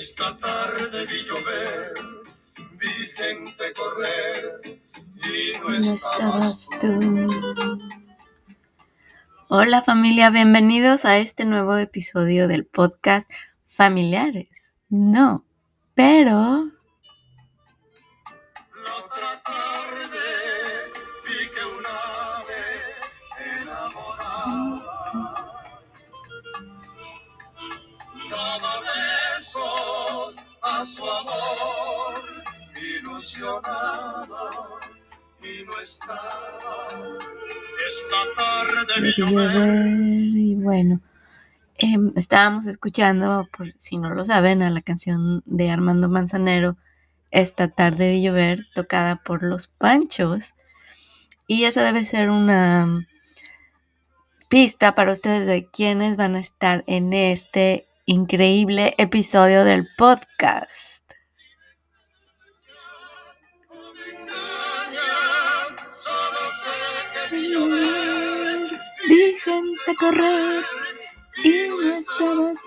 Esta tarde vi llover, vi gente correr y no, No estabas tú. Hola familia, bienvenidos a este nuevo episodio del podcast Familiares. No, pero a su amor ilusionada y no estaba. Esta tarde vi de llover. llover y bueno, em, estábamos escuchando, por si no lo saben, a la canción de Armando Manzanero, Esta tarde de llover, tocada por Los Panchos. Y esa debe ser una pista para ustedes de quiénes van a estar en este increíble episodio del podcast. Vi gente correr y no estabas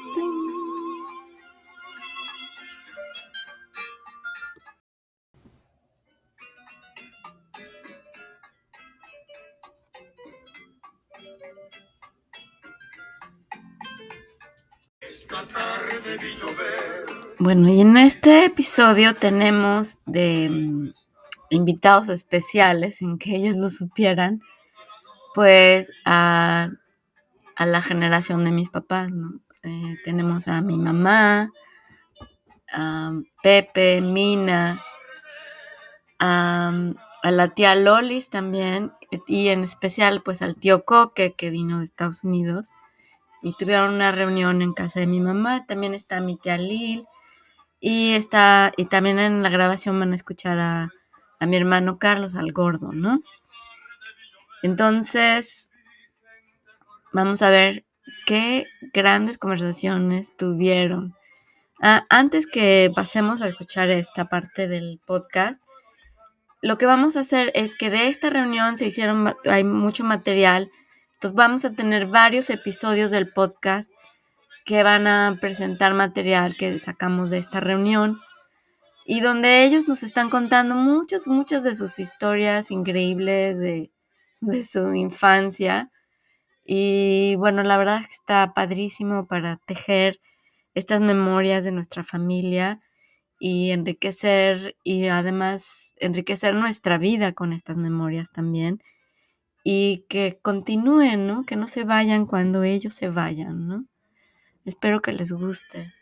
Bueno, y en este episodio tenemos mm, invitados especiales, sin que ellos lo supieran, pues a, a la generación de mis papás, ¿no? Eh, tenemos a mi mamá, a Pepe, Mina, a, a la tía Lolis también, y en especial pues al tío Coque que vino de Estados Unidos y tuvieron una reunión en casa de mi mamá. También está mi tía Lil y está y también en la grabación van a escuchar a, a mi hermano Carlos, al gordo, ¿no? Entonces vamos a ver qué grandes conversaciones tuvieron. Ah, antes que pasemos a escuchar esta parte del podcast, lo que vamos a hacer es que de esta reunión se hicieron, hay mucho material, entonces vamos a tener varios episodios del podcast que van a presentar material que sacamos de esta reunión y donde ellos nos están contando muchas, muchas de sus historias increíbles de, de su infancia. Y bueno, la verdad es que está padrísimo para tejer estas memorias de nuestra familia y enriquecer y además enriquecer nuestra vida con estas memorias también y que continúen, ¿no? Que no se vayan cuando ellos se vayan, ¿no? Espero que les guste.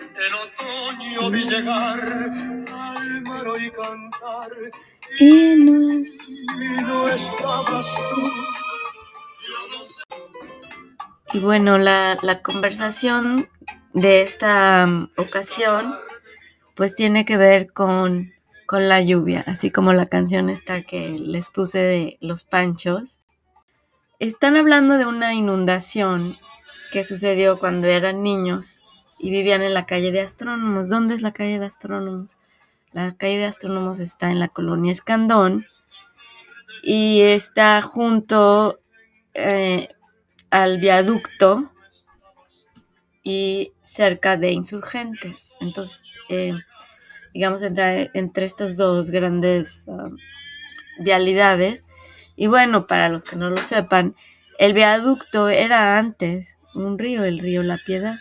El otoño vi llegar al mar y cantar Y no es... y no estabas tú. Y bueno, la, la conversación de esta mm, ocasión pues tiene que ver con, con la lluvia, así como la canción esta que les puse de Los Panchos. Están hablando de una inundación que sucedió cuando eran niños y vivían en la calle de Astrónomos. ¿Dónde es la calle de Astrónomos? La calle de Astrónomos está en la colonia Escandón y está junto eh, al viaducto y cerca de insurgentes. Entonces, eh, digamos, entre, entre estas dos grandes um, vialidades. Y bueno, para los que no lo sepan, el viaducto era antes un río, el río La Piedad.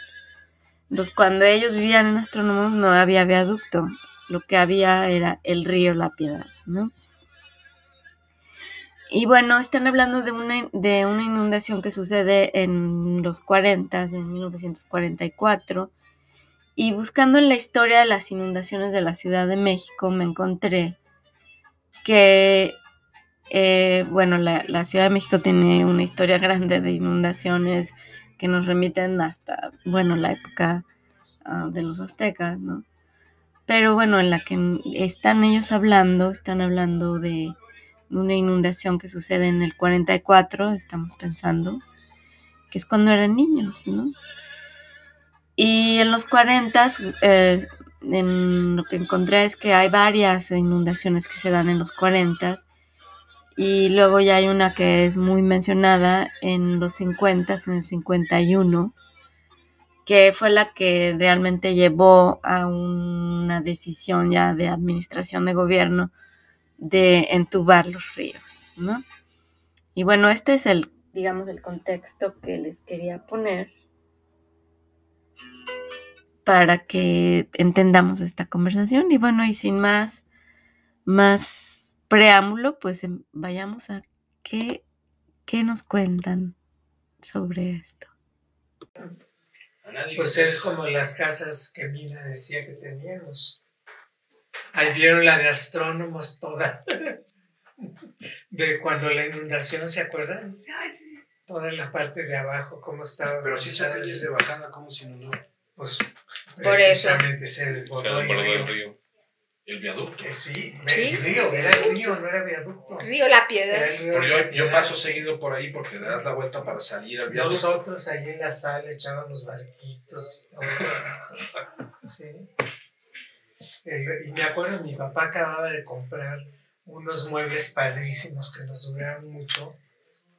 Entonces, cuando ellos vivían en Astrónomos no había viaducto, lo que había era el río La Piedad, ¿no? Y bueno, están hablando de una, de una inundación que sucede en los 40, en 1944. Y buscando en la historia de las inundaciones de la Ciudad de México, me encontré que, eh, bueno, la, Ciudad de México tiene una historia grande de inundaciones que nos remiten hasta, bueno, la época ah, de los aztecas, ¿no? Pero bueno, en la que están ellos hablando, están hablando de una inundación que sucede en el 44, estamos pensando, que es cuando eran niños, ¿no? Y en los 40, eh, lo que encontré es que hay varias inundaciones que se dan en los 40 y luego ya hay una que es muy mencionada en los 50, en el 51, que fue la que realmente llevó a una decisión ya de administración de gobierno de entubar los ríos, ¿no? Y bueno, este es el, digamos, el contexto que les quería poner para que entendamos esta conversación. Y bueno, y sin más, más preámbulo, pues em, vayamos a qué, qué nos cuentan sobre esto. Pues es como las casas que Mina decía que teníamos. Ahí vieron la de astrónomos toda. De cuando la inundación, ¿se acuerdan? Toda la parte de abajo, cómo estaba. Pero si esa calle es de bajada, ¿cómo se inundó? Pues Por eso. precisamente se desbordó el río. río. El viaducto. Eh, sí, Sí. el río, era el río, no era viaducto. Río La Piedra. Pero yo, yo paso seguido por ahí porque le das la vuelta para salir al viaducto. Nosotros ahí en la sala echábamos barquitos. Sí. Y me acuerdo, mi papá acababa de comprar unos muebles padrísimos que nos duraron mucho,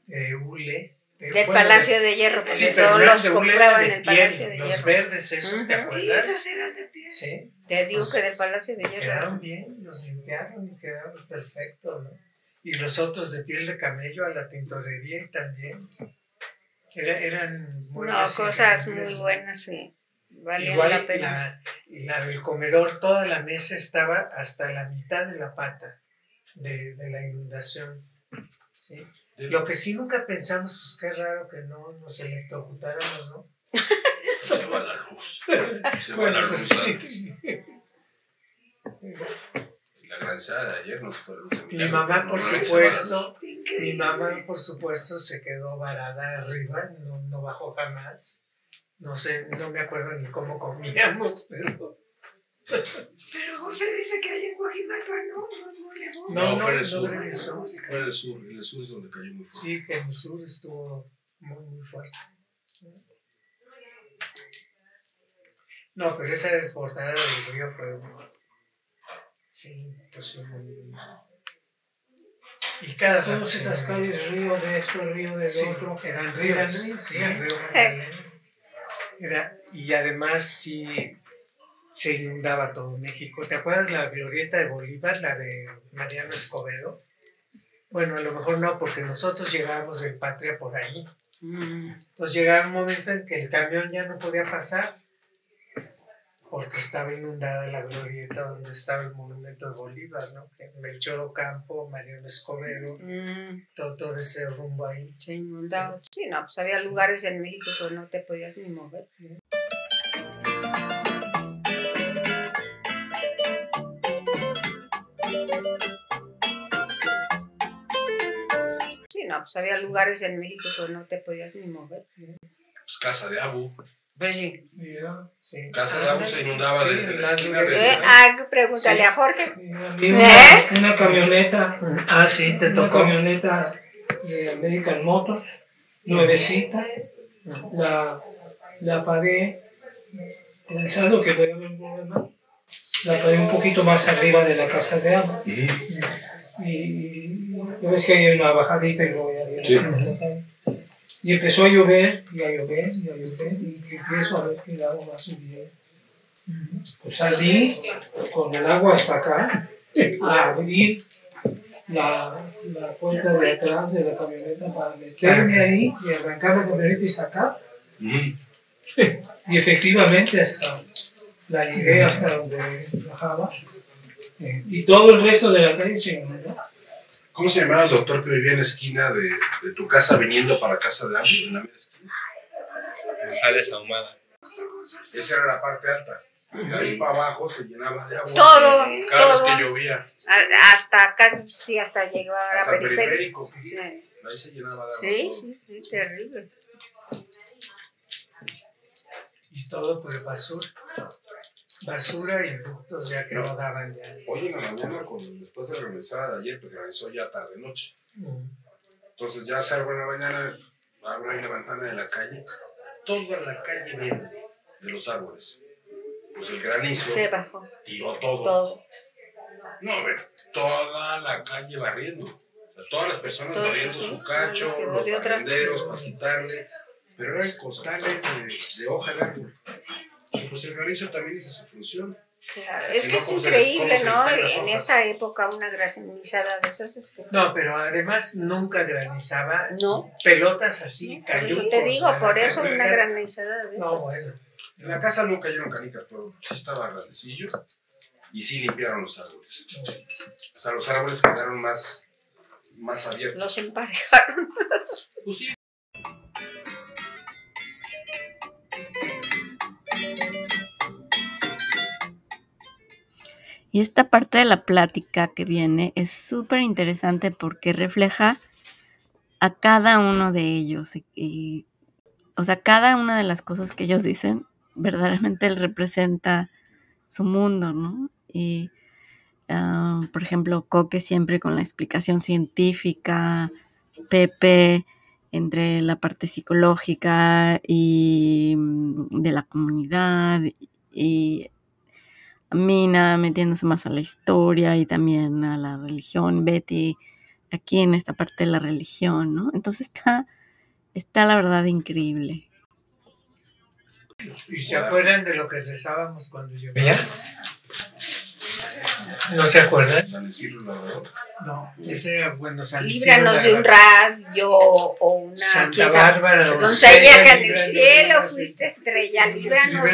de hule. de- Del bueno, Palacio de Hierro, porque Sí, todos los compraban de en el piel, Palacio de Los Hierro. verdes esos, ¿te acuerdas? eran de piel. Sí. Te digo Pues, que del Palacio de Hierro. Quedaron bien, los limpiaron y quedaron perfectos, ¿no? Y los otros de piel de camello a la tintorería y también. Era- eran No, muebles cosas muy buenas, sí. Valían Igual la pena. la, y la del comedor, toda la mesa estaba hasta la mitad de la pata de, de la inundación. ¿sí? Lo que sí nunca pensamos, pues qué raro que no nos electrocutáramos, ¿no? Se va la luz. Se va Bueno, la eso luz sí. antes. La granizada de ayer nos fue la luz de Mi mamá, por se va la supuesto, luz. mi mamá, por supuesto, se quedó varada arriba, no, no bajó jamás. No sé, no me acuerdo ni cómo comíamos, pero... Pero José dice que hay en Guajimalpa, ¿no? No, No, no, fue en el no sur. regresó. Fue en el sur. En el sur es donde cayó muy fuerte. Sí, que en el sur estuvo muy, muy fuerte. No, pero esa desbordada del río fue. Sí, pues sí. Y cada Todas esas calles, río de esto, río del Sí, otro. eran ríos. Sí, el río. Era, y además sí se inundaba todo México. ¿Te acuerdas la glorieta de Bolívar, la de Mariano Escobedo? Bueno, a lo mejor no, porque nosotros llegábamos del Patria por ahí. Mm. Entonces llegaba un momento en que el camión ya no podía pasar porque estaba inundada la glorieta donde estaba el monumento de Bolívar, ¿no? Que Melchor Ocampo, Mariano Escobedo, Mm, todo, todo ese rumbo ahí. se inundaba. Sí, no, pues había lugares en México que no te podías ni mover. Sí, no, pues había lugares en México que no te podías ni mover. Pues casa de Abu. Sí. Mira, Sí. Casa de Abu se inundaba Sí, desde la las esquina desde- Eh, ah, pregúntale Sí. a Jorge. una, ¿Eh? una camioneta, Ah, sí, te una tocó. camioneta de American Motors, nuevecita. La, la pagué pensando que podía haber un problema. La pagué un poquito más arriba de la casa de agua. Ujú. y ya ves que hay una bajadita y luego ya Sí. Y empezó a llover, y a llover, y a llover, y que empiezo a ver que el agua va subiendo. Pues salí con el agua hasta acá a abrir la, la puerta de atrás de la camioneta para meterme ahí y arrancar la camioneta y sacar. Y efectivamente hasta la llegué hasta donde bajaba. eh, Y todo el resto de la calle se inundó. ¿Cómo se llamaba el doctor que vivía en la esquina de, de tu casa viniendo para casa de Abu? En la mera esquina. González Ahumada. Esa era la parte alta. Y de ahí para abajo se llenaba de agua. Todo, Cada vez que llovía. A- Hasta casi, hasta llegar a Hasta el periférico. periférico. Sí, Ahí se llenaba de agua. sí, todo. sí, sí, terrible. Y todo por basura. Basura y ductos ya que no, No. daban ya. Hoy en la mañana, con, después de de ayer, porque organizó ya tarde noche. Mm. Entonces ya salgo en la mañana, abro ahí la ventana de la calle, toda la calle verde de los árboles. Pues el granizo Se bajó tiró todo. todo. No, a ver, toda la calle barriendo. O sea, todas las personas Todo, barriendo sí. su cacho, los barrenderos para quitarle. pero eran costales de, de hoja de árbol. Y pues el granizo también hizo su función. Claro, Si es que no, es ¿cómo se les- increíble, ¿no? En esta época una granizada de esas es que... No, pero además nunca granizaba No, pelotas así, cayucos. te digo, por eso una granizada de esas. No, bueno. En la casa no cayeron canicas, pero sí estaba grandecillo. Y sí limpiaron los árboles. O sea, los árboles quedaron más, más abiertos. Los emparejaron. Pues sí, Y esta parte de la plática que viene es súper interesante porque refleja a cada uno de ellos. Y, o sea, cada una de las cosas que ellos dicen verdaderamente representa su mundo, ¿no? Y, ah, por ejemplo, Coque siempre con la explicación científica, Pepe entre la parte psicológica y mm, de la comunidad y Mina metiéndose más a la historia y también a la religión, Betty aquí en esta parte de la religión, ¿no? Entonces está, está la verdad increíble. ¿Y se acuerdan de lo que rezábamos cuando llovía? ¿No se acuerdan? San Isidro Labrador. No, ese era bueno San Isidro Líbranos de un rayo o una... Santa quién sabe. Bárbara, Doncella que en el cielo fuiste estrella, líbranos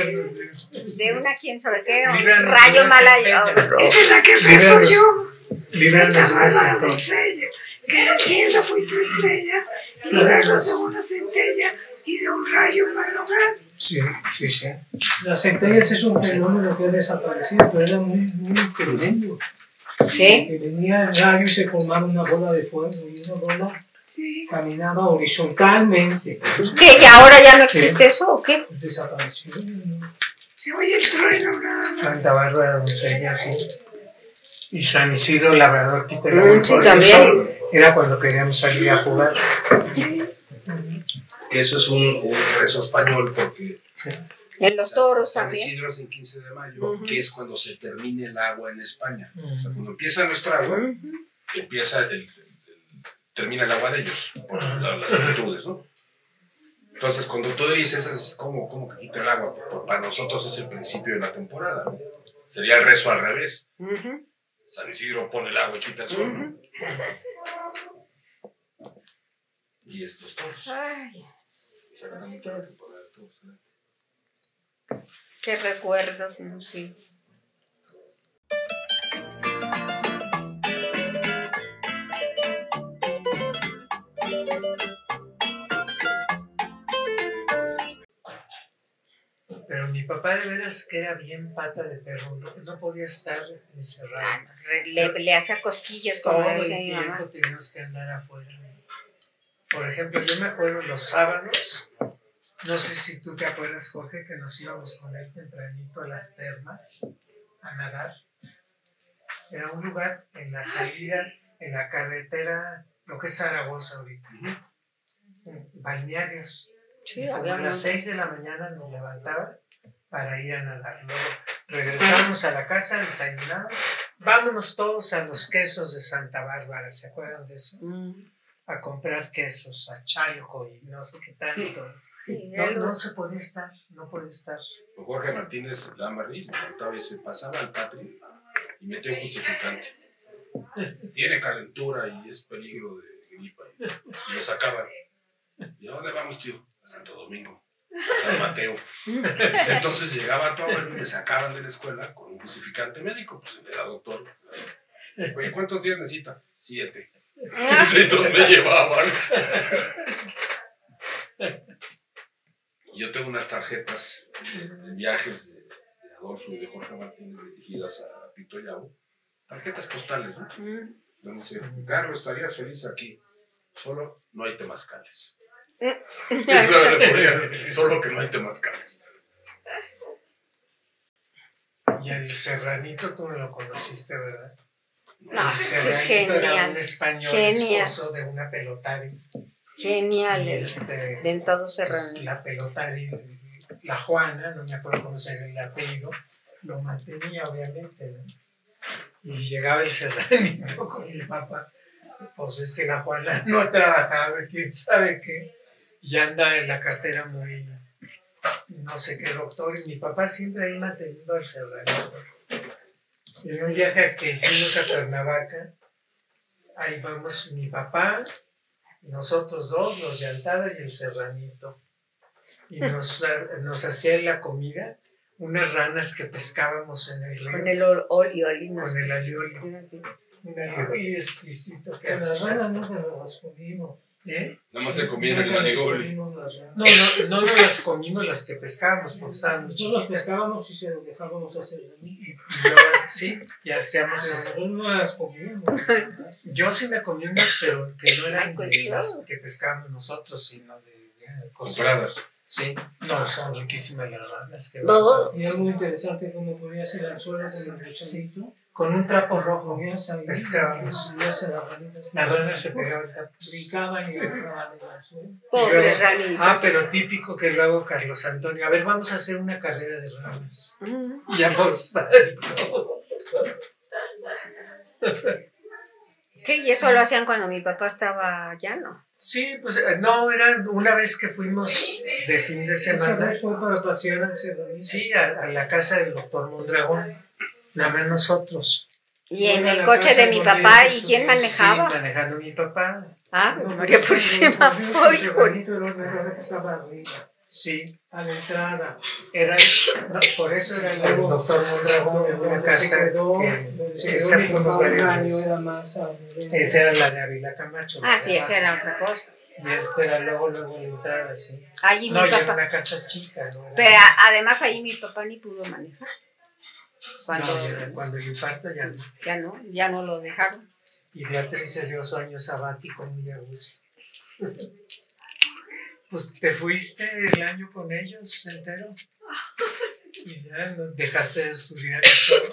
de, una quién sabe qué, un rayo mala. Esa es la que rezo yo. líbranos de centella. doncella, que en el cielo fuiste estrella, líbranos de una centella y de un rayo malogrado. Sí, sí, sí. Las centellas es un fenómeno que ha desaparecido, pero era muy, muy tremendo. ¿Sí? Que venía el rayo y se formaba una bola de fuego y una bola Sí. caminaba horizontalmente. ¿Qué? ¿Que ahora ya no existe eso o qué? Pues desapareció. ¿no? Se oye el trueno nada más. Santa Bárbara doncella, sí. Y San Isidro Labrador, tipo Mm, sí, también. Era cuando queríamos salir a jugar. Que eso es un, un rezo español porque En los toros San también. Isidro es el 15 de mayo, que es cuando se termine el agua en España. O sea, cuando empieza nuestra agua, empieza el, el- termina el agua de ellos, por la- las latitudes, ¿no? Entonces, cuando tú dices, es como, como que quita el agua, Pues para nosotros es el principio de la temporada. ¿no? Sería el rezo al revés. San Isidro pone el agua y quita el sol. ¿no? Y estos toros. Ay, qué recuerdos, sé. Pero mi papá de veras que era bien pata de perro, no, no podía estar encerrado. Ah, Le, le hacía cosquillas, como Todo el tiempo teníamos que andar afuera. Por ejemplo, yo me acuerdo los sábados, no sé si tú te acuerdas, Jorge, que nos íbamos con él tempranito a las termas a nadar. Era un lugar en la salida, en la carretera, lo que es Zaragoza ahorita, en balnearios. Sí, a las un- 6 de la mañana nos levantaban para ir a nadar. Luego regresamos a la casa, desayunamos. Vámonos todos a los quesos de Santa Bárbara, ¿se acuerdan de eso? Mm. A comprar quesos, a Chalco y no sé qué tanto. Sí, No, no se podía estar, no podía estar. Jorge Martínez Lambarri me contaba y se pasaba al patri y metió un justificante. Tiene calentura y es peligro de gripa. Y lo sacaban. ¿Y a dónde vamos, tío? A Santo Domingo, a San Mateo. Entonces llegaba todo y me sacaban de la escuela con un justificante médico. Pues era doctor. Oye, ¿cuántos días necesita? Siete. Me llevaban. Yo tengo unas tarjetas de viajes de, de Adolfo y de Jorge Martínez dirigidas a Pito Yabo. Tarjetas postales, ¿no? mm. Donde dice, Carlos, estarías feliz aquí. Solo no hay temazcales. Ya, Eso le ponía, Solo que no hay temazcales. Y el serranito tú no lo conociste, ¿verdad? No, el sí, serranito era un genial. español Genial. esposo de una pelotari. Genial. Y el este, Dentado pues, serrano. la pelotari, la Juana, no me acuerdo cómo se el apellido, lo mantenía obviamente, ¿no? Y llegaba el serranito con mi papá. Pues es que la Juana no trabajaba, quién sabe qué. y anda en la cartera muy, no sé qué doctor, y mi papá siempre ahí manteniendo al serranito. En un viaje que hicimos a Cuernavaca, ahí vamos mi papá, nosotros dos, los llantada y el serranito. Y nos, nos hacía la comida unas ranas que pescábamos en el río. Con el ol- olioli. Con el alioli. Un alioli exquisito que Con las ranas nunca nos las comimos. ¿Eh? Nada más se el comimos las ranas. No, no, no nos las comimos las que pescábamos porque estaban muy Nosotros las pescábamos y se las dejábamos hacer a mí. Y, y luego, sí, y hacíamos nosotros no las comíamos. Yo sí me comí unas, pero que no eran de las que pescábamos nosotros, sino de, de Compradas. Sí, no, son riquísimas las ranas. que No. Y muy interesante cómo ponías el anzuelo con el gusanito. Con un trapo rojo. Ponías ahí, Pescábamos. las ranas se pegaban. el trapo. Brincaban y agarraban ranitas. Ah, pero típico que luego Carlos Antonio. A ver, vamos a hacer una carrera de ranas. Mm. Y apostando. ¿Qué? ¿Y eso lo hacían cuando mi papá estaba allá, no? Sí, pues eh, no, era una vez que fuimos de fin de semana. Sí, a, a la casa del doctor Mondragón. Nada nosotros. Y en el coche casa de mi papá, ¿y quién manejaba? Sí, manejando mi papá. Ah, que estaba arriba, Sí, a la entrada. era, no, por eso era el doctor Mondragón en una Donde se casa quedó, que donde se fuimos papá nivel- Esa era la de Ávila Camacho. Ah, sí, esa era otra cosa. Y esta era luego, luego la entrada, sí. Allí No, mi y era papá. una casa chica, ¿no? Era- Pero además ahí mi papá ni pudo manejar. Cuando No, ya- cuando el infarto ya no. ya no, ya no lo dejaron. Y Beatriz se dio su año sabático muy a gusto. Pues te fuiste el año con ellos entero. Y ya dejaste de estudiar y todo.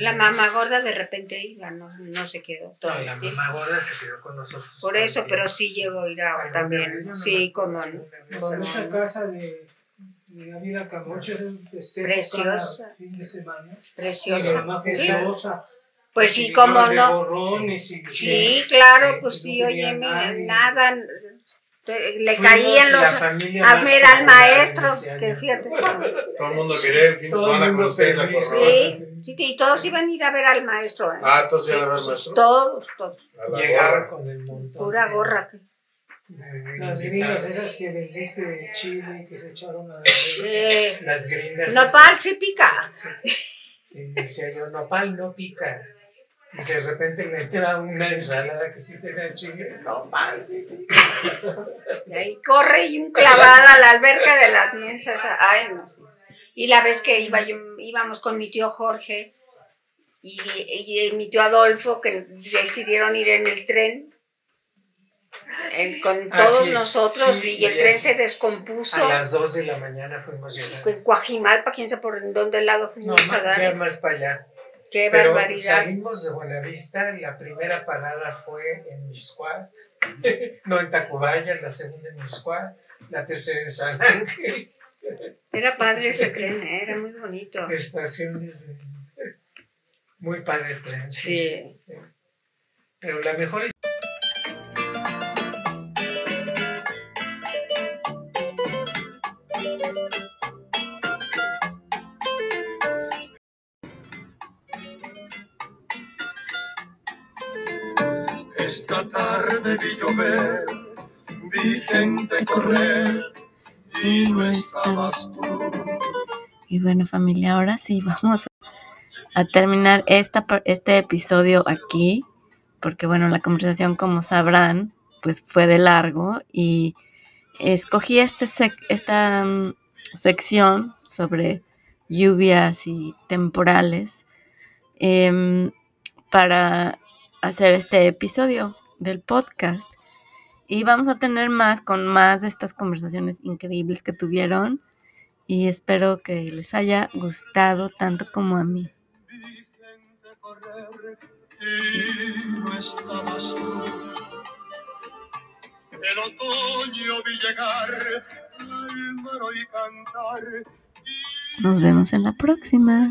La mamá gorda de repente iba, no, no se quedó todo No, la tiempo. mamá gorda se quedó con nosotros. Por eso, pero sí llegó a ir a también. no Sí, como no, esa casa de Ávila Preciosa. fin de semana. Preciosa. Sí. juiciosa. Pues sí, cómo no. borrones y- Sí, claro, Sí, pues sí, oye, nadie. nada. te- Le caían los. A ver al maestro, que fíjate. Todo el mundo quería el fin de semana con ustedes a. Corrón. Sí, sí, y todos iban a ir a ver al maestro. ¿eh? Ah, entonces ya la ver Sí, maestro. Todos, todos. A Llegaron con el montón. Pura gorra. Las gringas esas que vendiste de Chile que se echaron a Eh, Las gringas. nopal sí pica. Sí, sí, decía yo, nopal no pica. Y de repente le entra una ensalada que sí tenía chile. Nopal sí pica. Y ahí corre y un clavada a la alberca de las mensas. Ay, no sé. Y la vez que iba yo, íbamos con mi tío Jorge y, y mi tío Adolfo, que decidieron ir en el tren en- con Ah, todos sí, nosotros sí, y el tren se descompuso. A las 2 de la mañana fuimos llegando. En Coajimalpa, quién sabe por dónde lado No, fuimos a dar. ya más para allá. Qué Pero barbaridad. salimos de Buenavista, la primera parada fue en Miscuac, no en Tacubaya, la segunda en Miscuac, la tercera en San Ángel, Era padre ese tren, ¿eh? era muy bonito. estaciones de... Muy padre el tren, sí. Sí. Pero la mejor tarde vi llover, vi gente correr y no estabas tú. Y bueno familia, ahora sí vamos a terminar esta, este episodio aquí, porque bueno, la conversación como sabrán, pues fue de largo y escogí este esta mm, sección sobre lluvias y temporales em, para hacer este episodio del podcast. Y vamos a tener más con más de estas conversaciones increíbles que tuvieron y espero que les haya gustado tanto como a mí. Vi gente correr y no estabas tú. El otoño vi llegar al mar y cantar. Nos vemos en la próxima.